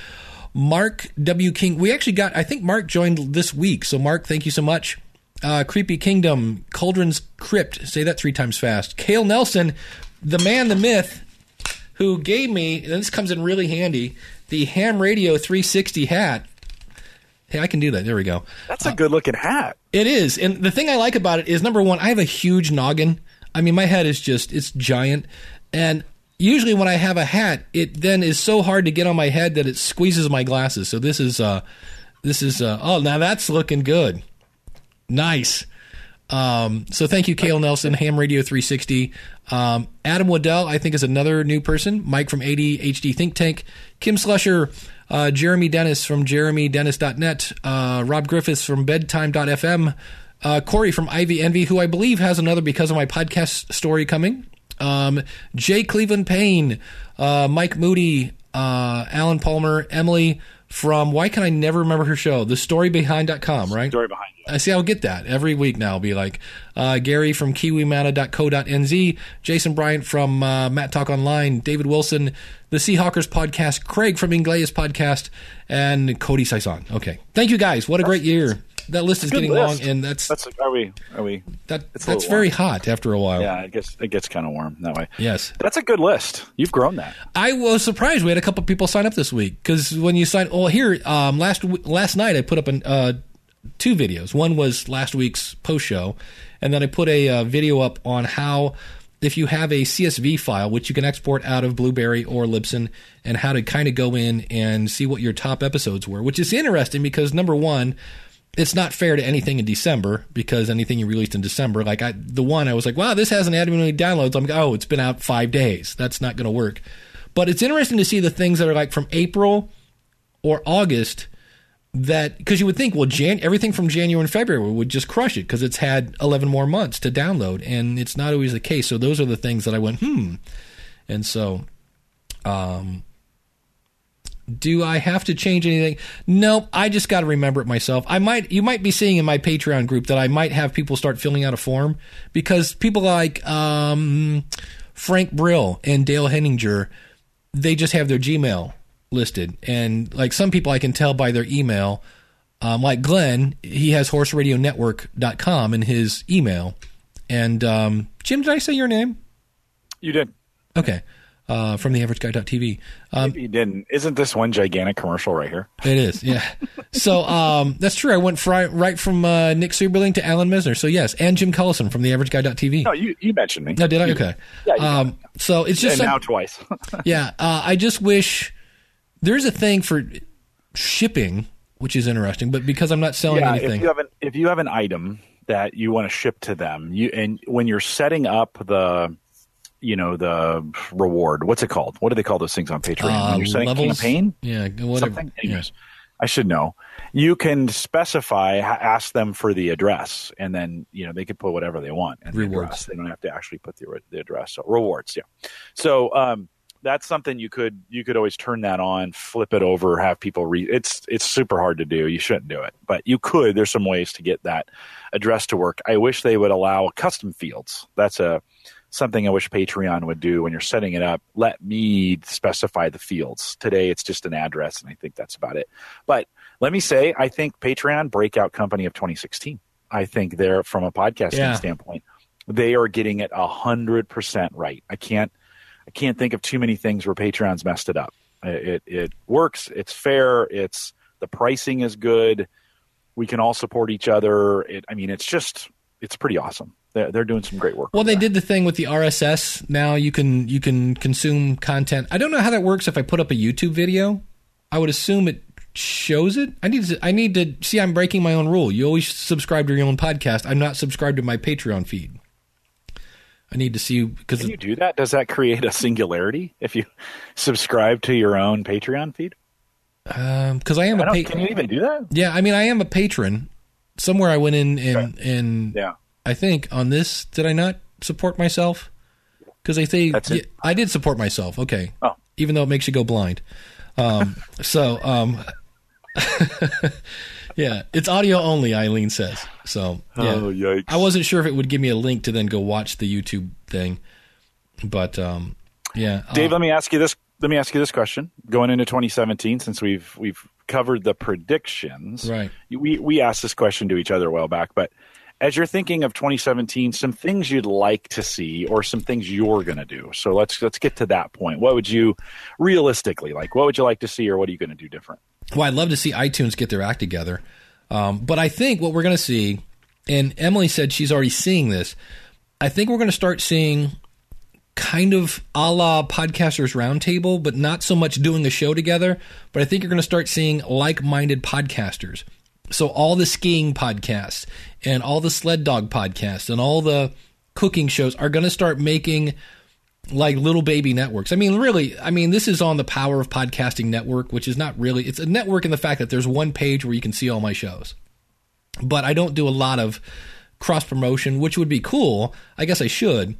Mark W. King. We actually got, I think Mark joined this week. So, Mark, thank you so much. uh, Creepy Kingdom, Cauldron's Crypt. Say that three times fast. Cale Nelson, the man, the myth, who gave me, and this comes in really handy, the Ham Radio 360 hat. Hey, I can do that. There we go. That's a good looking hat. It is. And the thing I like about it is number one, I have a huge noggin. I mean, my head is just, it's giant. And usually when I have a hat, it then is so hard to get on my head that it squeezes my glasses. So this is, uh, this is, uh, oh, now that's looking good. Nice. Um, so thank you, Cale Nelson, Ham Radio 360. Um, Adam Waddell, I think, is another new person. Mike from ADHD Think Tank. Kim Slusher, uh, Jeremy Dennis from jeremydennis.net. Uh, Rob Griffiths from bedtime.fm. Uh, Corey from Ivy Envy, who I believe has another because of my podcast story coming. Um, Jay Cleveland Payne, uh, Mike Moody, uh, Alan Palmer, Emily from Why Can I Never Remember Her Show? The storybehind.com, right? Story behind. I see. I'll get that every week now. I'll be like uh, Gary from KiwiMana.co.nz, Jason Bryant from uh, Mat Talk Online, David Wilson, the Seahawkers podcast, Craig from Ingleus podcast, and Cody Sison. Okay, thank you guys. What a great year. That list is getting list. long, and that's, That's are we are we? that that's very warm. hot after a while. Yeah, it gets it gets kind of warm that way. Yes. That's a good list. You've grown that. I was surprised we had a couple people sign up this week because when you sign, well, here um, last last night I put up an, uh, two videos. One was last week's post show, and then I put a uh, video up on how if you have a CSV file, which you can export out of Blubrry or Libsyn, and how to kind of go in and see what your top episodes were, which is interesting because number one. It's not fair to anything in December because anything you released in December, like I, the one I was like, wow, this hasn't had any downloads. I'm like, oh, it's been out five days. That's not going to work. But it's interesting to see the things that are like from April or August that because you would think well Jan everything from January and February would just crush it because it's had 11 more months to download and it's not always the case so those are the things that I went hmm and so um do I have to change anything? Nope. I just got to remember it myself. I might, you might be seeing in my Patreon group that I might have people start filling out a form because people like um, Frank Brill and Dale Henninger, they just have their Gmail listed, and like some people, I can tell by their email. Um, like Glenn, he has horseradionetwork.com in his email. And um, Jim, did I say your name? You did. Okay. Uh, from the average guy.tv. Um, you didn't. Isn't this one gigantic commercial right here? It is, yeah. *laughs* so um, that's true. I went fri- right from uh, Nick Seuberling to Alan Misner. So yes, and Jim Collison from the Average Guy.tv. No, you you mentioned me. No, did I? You- Okay. Yeah, you um, so it's just and some- now twice. *laughs* yeah. Uh, I just wish there's a thing for shipping, which is interesting, but because I'm not selling yeah, anything, if you have an if you have an item that you want to ship to them, you and when you're setting up the you know the reward, what's it called? What do they call those things on Patreon? uh, you're setting levels, campaign, yeah, whatever. something. Yeah. I should know. You can specify, ask them for the address, and then you know they could put whatever they want. And the Rewards. address. They don't have to actually put the, the address. So rewards, yeah. So um, that's something you could you could always turn that on, flip it over, have people read. It's it's super hard to do. You shouldn't do it, but you could. There's some ways to get that address to work. I wish they would allow custom fields. That's a something I wish Patreon would do when you're setting it up. Let me specify the fields. Today it's just an address, and I think that's about it. But let me say, I think Patreon breakout company of 2016. I think they're from a podcasting Yeah. standpoint, they are getting it a hundred percent right. I can't, I can't think of too many things where Patreon's messed it up. It it works. It's fair. It's the pricing is good. We can all support each other. It, I mean, it's just it's pretty awesome. They're, they're doing some great work. Well, they there. did the thing with the RSS. Now you can you can consume content. I don't know how that works. If I put up a YouTube video, I would assume it shows it. I need to I need to see. I'm breaking my own rule. You always subscribe to your own podcast. I'm not subscribed to my Patreon feed. I need to see because Can you do that? Does that create a singularity if you *laughs* subscribe to your own Patreon feed? because um, I am I a don't, pa- can you even do that? yeah. I mean, I am a patron. Somewhere I went in and and Yeah. I think on this did I not support myself? Because I think That's it. yeah, I did support myself. Okay, Oh. even though it makes you go blind. Um, *laughs* so um, *laughs* yeah, it's audio only. Eileen says so. Yeah, Oh, yikes. I wasn't sure if it would give me a link to then go watch the YouTube thing, but um, yeah, Dave, uh, let me ask you this. Let me ask you this question. Going into 2017, since we've we've covered the predictions, Right. We we asked this question to each other a while back, but as you're thinking of 2017, some things you'd like to see or some things you're going to do. So let's let's get to that point. What would you realistically like? What would you like to see, or what are you going to do different? Well, I'd love to see iTunes get their act together. Um, but I think what we're going to see, and Emily said she's already seeing this, I think we're going to start seeing kind of a la Podcasters Roundtable, but not so much doing a show together. But I think you're going to start seeing like minded podcasters. So all the skiing podcasts and all the sled dog podcasts and all the cooking shows are going to start making like little baby networks. I mean, really, I mean, this is on the Power of Podcasting Network, which is not really, it's a network in the fact that there's one page where you can see all my shows. But I don't do a lot of cross promotion, which would be cool. I guess I should.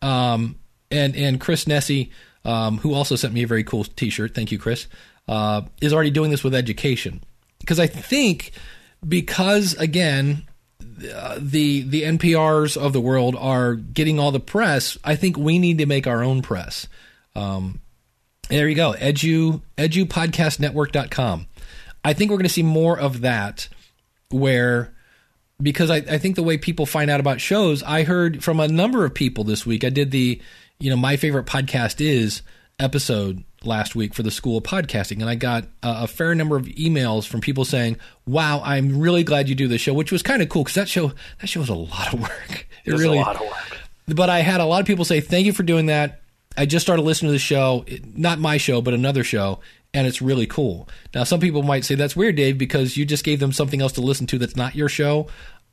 Um, and, and Chris Nesi, um, who also sent me a very cool t shirt, thank you, Chris, uh, is already doing this with education. Because I think, because again, the the NPRs of the world are getting all the press. I think we need to make our own press. Um, there you go, edu edupodcastnetwork.com. I think we're going to see more of that where because I, I think the way people find out about shows, I heard from a number of people this week. I did the, you know, my favorite podcast is episode last week for the School of Podcasting, and I got a, a fair number of emails from people saying, "Wow, I'm really glad you do this show," which was kind of cool because that show that show was a lot of work. It There's really, a lot of work. but I had a lot of people say, "Thank you for doing that." I just started listening to the show, not my show, but another show, and it's really cool. Now, some people might say that's weird, Dave, because you just gave them something else to listen to that's not your show.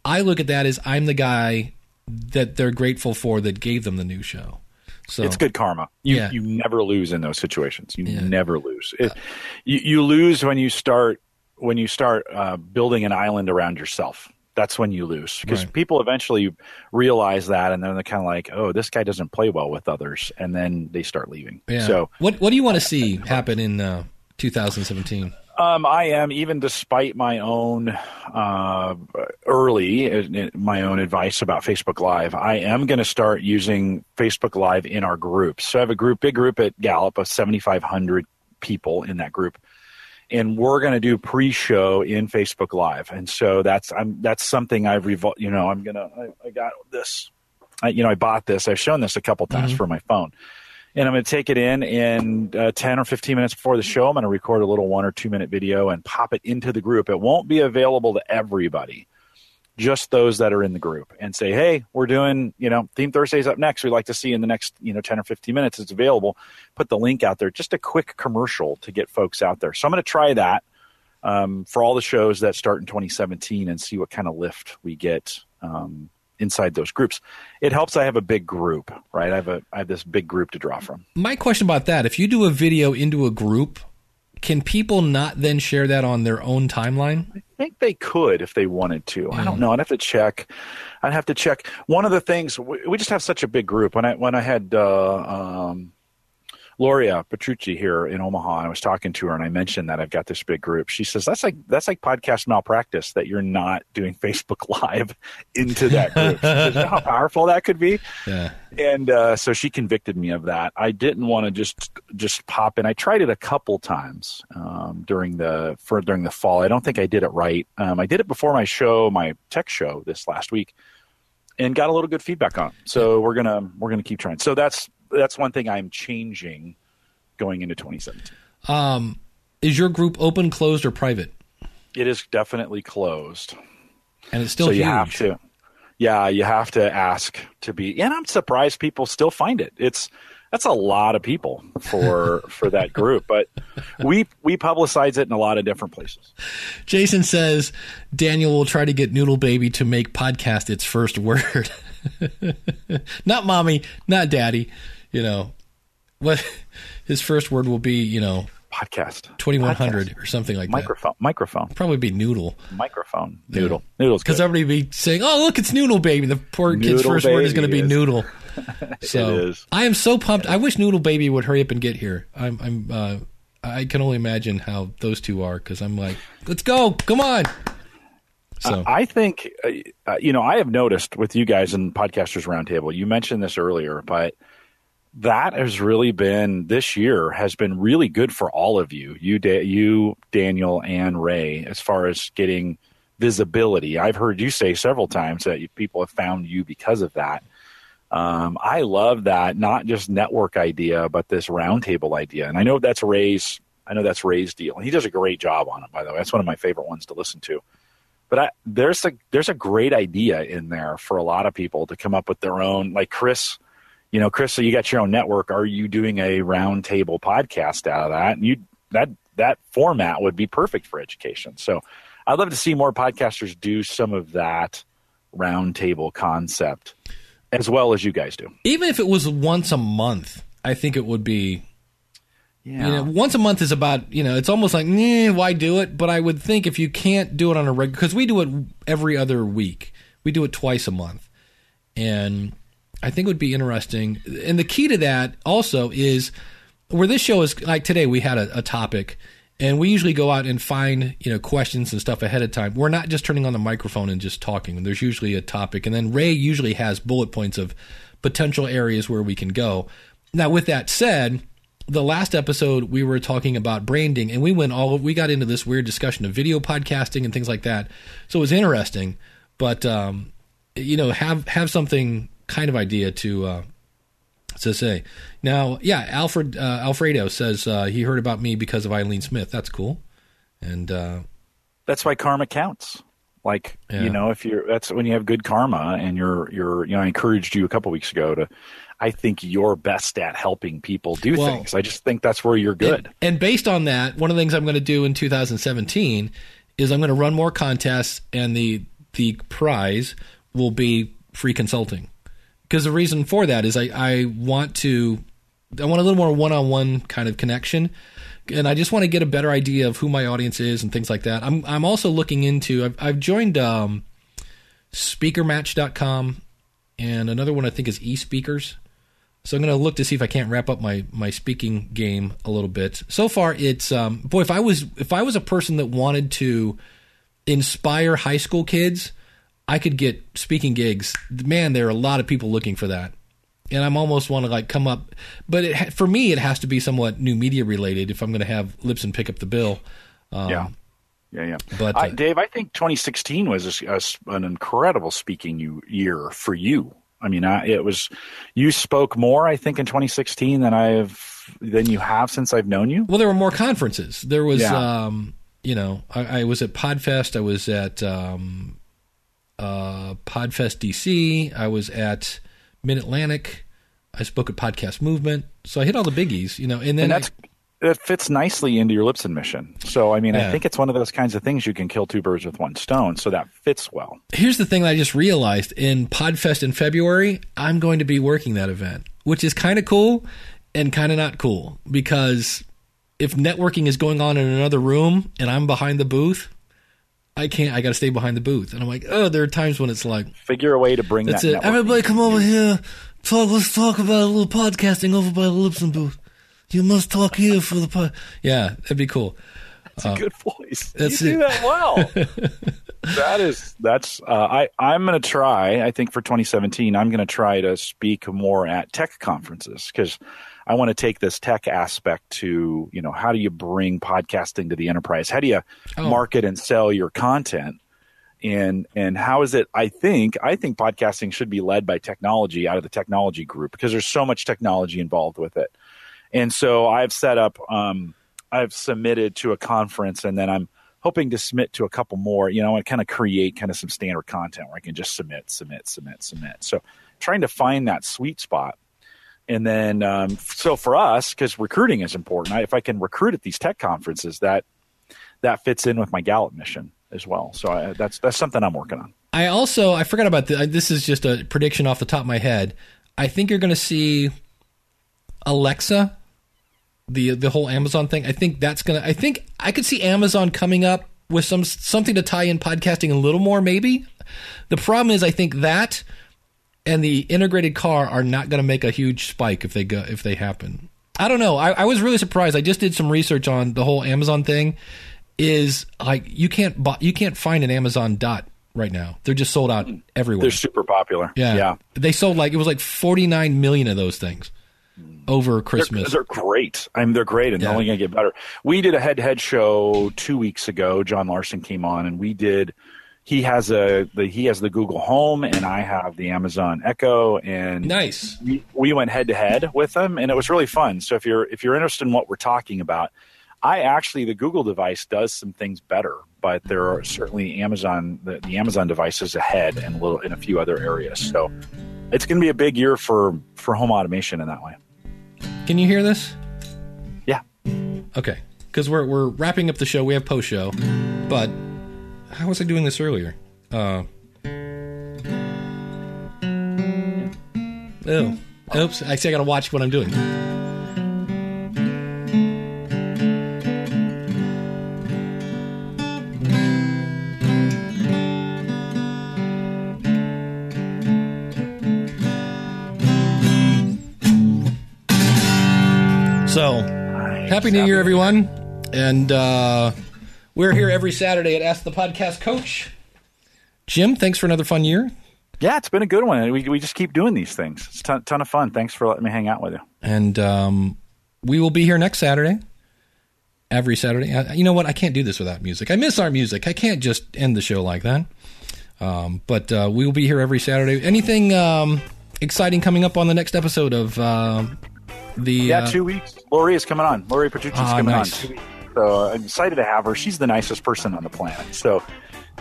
I look at that as I'm the guy that they're grateful for that gave them the new show. So It's good karma. You Yeah. you never lose in those situations. You Yeah. never lose. It, you you lose when you start when you start uh, building an island around yourself. That's when you lose because Right. people eventually realize that, and then they're kind of like, "Oh, this guy doesn't play well with others," and then they start leaving. Yeah. So what what do you want to see happen in uh, 2017? Um, I am even despite my own uh, early uh, my own advice about Facebook Live. I am going to start using Facebook Live in our groups. So I have a group, big group at Gallup of 7,500 people in that group, and we're going to do pre-show in Facebook Live. And so that's I'm that's something I've revol- You know, I'm gonna I, I got this. I, you know, I bought this. I've shown this a couple times for my phone and I'm going to take it in in uh, 10 or 15 minutes before the show, I'm going to record a little one or two minute video and pop it into the group. It won't be available to everybody, just those that are in the group and say, Hey, we're doing, you know, theme Thursdays up next. We'd like to see in the next, you know, 10 or 15 minutes. It's available. Put the link out there, just a quick commercial to get folks out there. So I'm going to try that um, for all the shows that start in 2017 and see what kind of lift we get. Um, inside those groups it helps i have a big group right i have a i have this big group to draw from My question about that: if you do a video into a group, can people not then share that on their own timeline? I think they could if they wanted to. I don't know. I'd have to check. I'd have to check. One of the things we, we just have such a big group. When I when I had uh, um, Loria Petrucci here in Omaha, and I was talking to her, and I mentioned that I've got this big group. She says that's like that's like podcast malpractice that you're not doing *laughs* Facebook Live into that group. Says, you know how powerful that could be Yeah. and uh, so she convicted me of that. I didn't want to just just pop in. I tried it a couple times um, during the for during the fall. I don't think I did it right. Um, I did it before my show, my tech show this last week, and got a little good feedback on. It. So we're gonna we're gonna keep trying. So that's that's one thing I'm changing going into 2017. Um, is your group open, closed, or private? It is definitely closed. And it's still so huge. you have to yeah you have to ask to be and i'm surprised people still find it it's that's a lot of people for *laughs* for that group but we we publicize it in a lot of different places Jason says Daniel will try to get Noodle Baby to make podcast its first word. *laughs* not mommy, not daddy. You know what? *laughs* His first word will be you know podcast twenty one hundred Podcast. or something like that. microphone microphone Probably be Noodle microphone noodle noodle's because everybody be saying, "Oh, look, it's Noodle Baby." The poor kid's first word is going to be is- Noodle. *laughs* So It is. I am so pumped. I wish Noodle Baby would hurry up and get here. I'm. I'm. Uh, I can only imagine how those two are because I'm like, let's go, come on. So I think, uh, uh, you know, I have noticed with you guys in Podcasters Roundtable, you mentioned this earlier, but that has really been this year has been really good for all of you, you, da- you, Daniel, and Ray, as far as getting visibility. I've heard you say several times that people have found you because of that. Um, I love that, not just network idea, but this roundtable idea. And I know that's Ray's. I know that's Ray's deal. He does a great job on it, by the way. That's one of my favorite ones to listen to. But I, there's a there's a great idea in there for a lot of people to come up with their own. Like Chris, you know, Chris, so you got your own network. Are you doing a roundtable podcast out of that? And you that that format would be perfect for education. So I'd love to see more podcasters do some of that roundtable concept as well as you guys do. Even if it was once a month, I think it would be. Yeah. You know, once a month is about you know it's almost like eh, why do it? But I would think if you can't do it on a regular because we do it every other week, we do it twice a month, and I think it would be interesting. And the key to that also is where this show is like today we had a, a topic and we usually go out and find you know questions and stuff ahead of time. We're not just turning on the microphone and just talking. There's usually a topic. And then ray usually has bullet points of potential areas where we can go. Now with that said the last episode we were talking about branding and we went all we got into this weird discussion of video podcasting and things like that. So it was interesting. But um, you know have have something kind of idea to uh, to say. Now, yeah, Alfred uh, Alfredo says uh, he heard about me because of Eileen Smith. That's cool, and uh, that's why karma counts. Like Yeah. you know, if you're that's when you have good karma, and you're you're you know, I encouraged you a couple weeks ago to. I think you're best at helping people do Well- things. I just think that's where you're good. And, and based on that, one of the things I'm going to do in 2017 is I'm going to run more contests, and the the prize will be free consulting. Because the reason for that is I, I want to I want a little more one on one kind of connection. And I just want to get a better idea of who my audience is and things like that. I'm I'm also looking into I've, I've joined um, speakermatch.com and another one I think is eSpeakers. So I'm going to look to see if I can't wrap up my my speaking game a little bit. So far, it's um, boy if I was if I was a person that wanted to inspire high school kids, I could get speaking gigs. Man, there are a lot of people looking for that, and I'm almost want to like come up. But it, for me, it has to be somewhat new media related if I'm going to have Libsyn pick up the bill. Um, yeah. Yeah, yeah. But, I, uh, Dave, I think 2016 was a a an incredible speaking you, year for you. I mean, I, it was you spoke more, I think, in 2016 than I've than you have since I've known you. Well, there were more conferences. There was, Yeah. um, you know, I, I was at Podfest. I was at um, uh, Podfest DC. I was at Mid Atlantic. I spoke at Podcast Movement. So I hit all the biggies, you know, and then and I- that's it fits nicely into your Libsyn mission. So, I mean, Yeah. I think it's one of those kinds of things you can kill two birds with one stone. So that fits well. here's the thing that I just realized in Podfest in February, I'm going to be working that event, which is kind of cool and kind of not cool because if networking is going on in another room and I'm behind the booth, I can't. I got to stay behind the booth, and I'm like, oh, there are times when it's like, Figure a way to bring that's that. it. Everybody, come over here. Talk. Let's talk about a little podcasting over by the Libsyn booth. You must talk here for the pod. Yeah, that'd be cool. That's a good voice. uh, *laughs* that's you do it. that well. *laughs* that is that's uh, I I'm going to try. I think for 2017, I'm going to try to speak more at tech conferences because I want to take this tech aspect to you know how do you bring podcasting to the enterprise? How do you Oh. market and sell your content? And and how is it? I think I think podcasting should be led by technology out of the technology group because there's so much technology involved with it. And so I've set up, um, I've submitted to a conference, and then I'm hoping to submit to a couple more. You know, and kind of create kind of some standard content where I can just submit, submit, submit, submit. So trying to find that sweet spot. And then, um, so for us, because recruiting is important, I, if I can recruit at these tech conferences, that that fits in with my Gallup mission as well. So I, that's that's something I'm working on. I also I forgot about this. Is just a prediction off the top of my head. I think you're going to see Alexa, the the whole Amazon thing. I think that's gonna. I think I could see Amazon coming up with some something to tie in podcasting a little more. Maybe the problem is I think that and the integrated car are not going to make a huge spike if they go if they happen. I don't know. I, I was really surprised. I just did some research on the whole Amazon thing. Is like you can't buy, you can't find an Amazon dot right now. They're just sold out everywhere. They're super popular. yeah. yeah. They sold like it was like 49 million of those things over They're, Christmas. they're great. I mean, they're great, and Yeah. they're only going to get better. We did a head-to-head show two weeks ago. John Larson came on, and we did he has a the he has the Google Home and I have the Amazon Echo and Nice. we, we went head to head with them and it was really fun. So if you're if you're interested in what we're talking about, I actually the Google device does some things better, but there are certainly Amazon the, the Amazon device is ahead and a little in a few other areas. So it's going to be a big year for for home automation in that way. Can you hear this? Yeah. Okay, because we're we're wrapping up the show. We have post show, but how was I doing this earlier? Uh, oh, oops! I. I got to watch what I'm doing. Happy New Year, everyone. And uh, we're here every Saturday at Ask the Podcast Coach. Jim, thanks for another fun year. Yeah, it's been a good one. We we just keep doing these things. It's a ton, ton of fun. Thanks for letting me hang out with you. And um, we will be here next Saturday. Every Saturday. You know what? I can't do this without music. I miss our music. I can't just end the show like that. Um, but uh, we will be here every Saturday. Anything um, exciting coming up on the next episode of uh, the. Yeah, uh, two weeks. Lori is coming on. Lori Petrucci's Ah, coming nice. on. So I'm excited to have her. She's the nicest person on the planet. So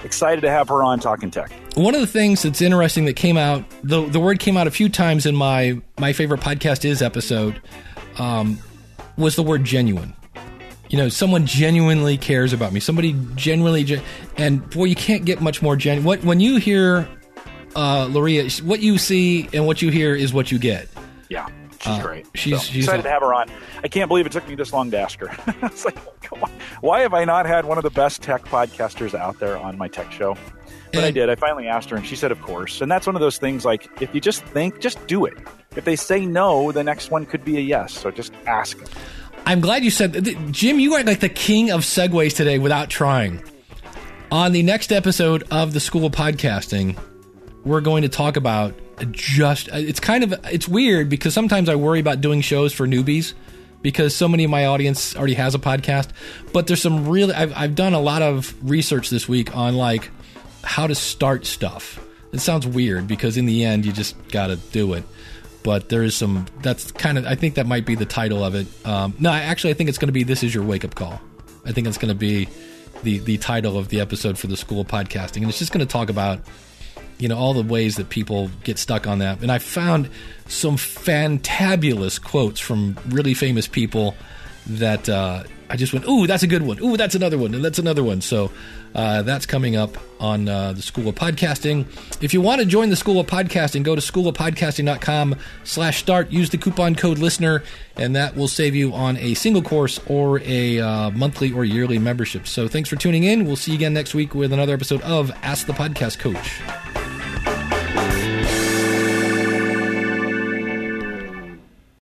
excited to have her on talking tech. One of the things that's interesting that came out, the the word came out a few times in my my favorite podcast is episode, um, was the word genuine. You know, someone genuinely cares about me. Somebody genuinely, gen- and boy, you can't get much more genuine. What when you hear uh, Loria, what you see and what you hear is what you get. Yeah, she's Uh, great. she's- So, she's excited a- to have her on. I can't believe it took me this long to ask her. *laughs* it's like, come on. why have I not had one of the best tech podcasters out there on my tech show? But I did. I finally asked her, and she said, "Of course." And that's one of those things. Like, if you just think, just do it. If they say no, the next one could be a yes. So just ask them. I'm glad you said, Jim. You are like the king of segues today, without trying. On the next episode of the School of Podcasting, we're going to talk about just. It's kind of it's weird because sometimes I worry about doing shows for newbies because so many of my audience already has a podcast. But there's some really. I've, I've done a lot of research this week on like how to start stuff. It sounds weird because in the end you just got to do it. But there is some. That's kind of. I think that might be the title of it. Um, no, actually, I think it's going to be "This Is Your Wake Up Call." I think it's going to be the the title of the episode for the School of Podcasting, and it's just going to talk about you know all the ways that people get stuck on that. And I found some fantabulous quotes from really famous people that uh, I just went, "Ooh, that's a good one. Ooh, that's another one, and that's another one." So uh, that's coming up on uh, the School of Podcasting. If you want to join the School of Podcasting, go to schoolofpodcasting.com slash start. Use the coupon code listener, and that will save you on a single course or a uh, monthly or yearly membership. So thanks for tuning in. We'll see you again next week with another episode of Ask the Podcast Coach.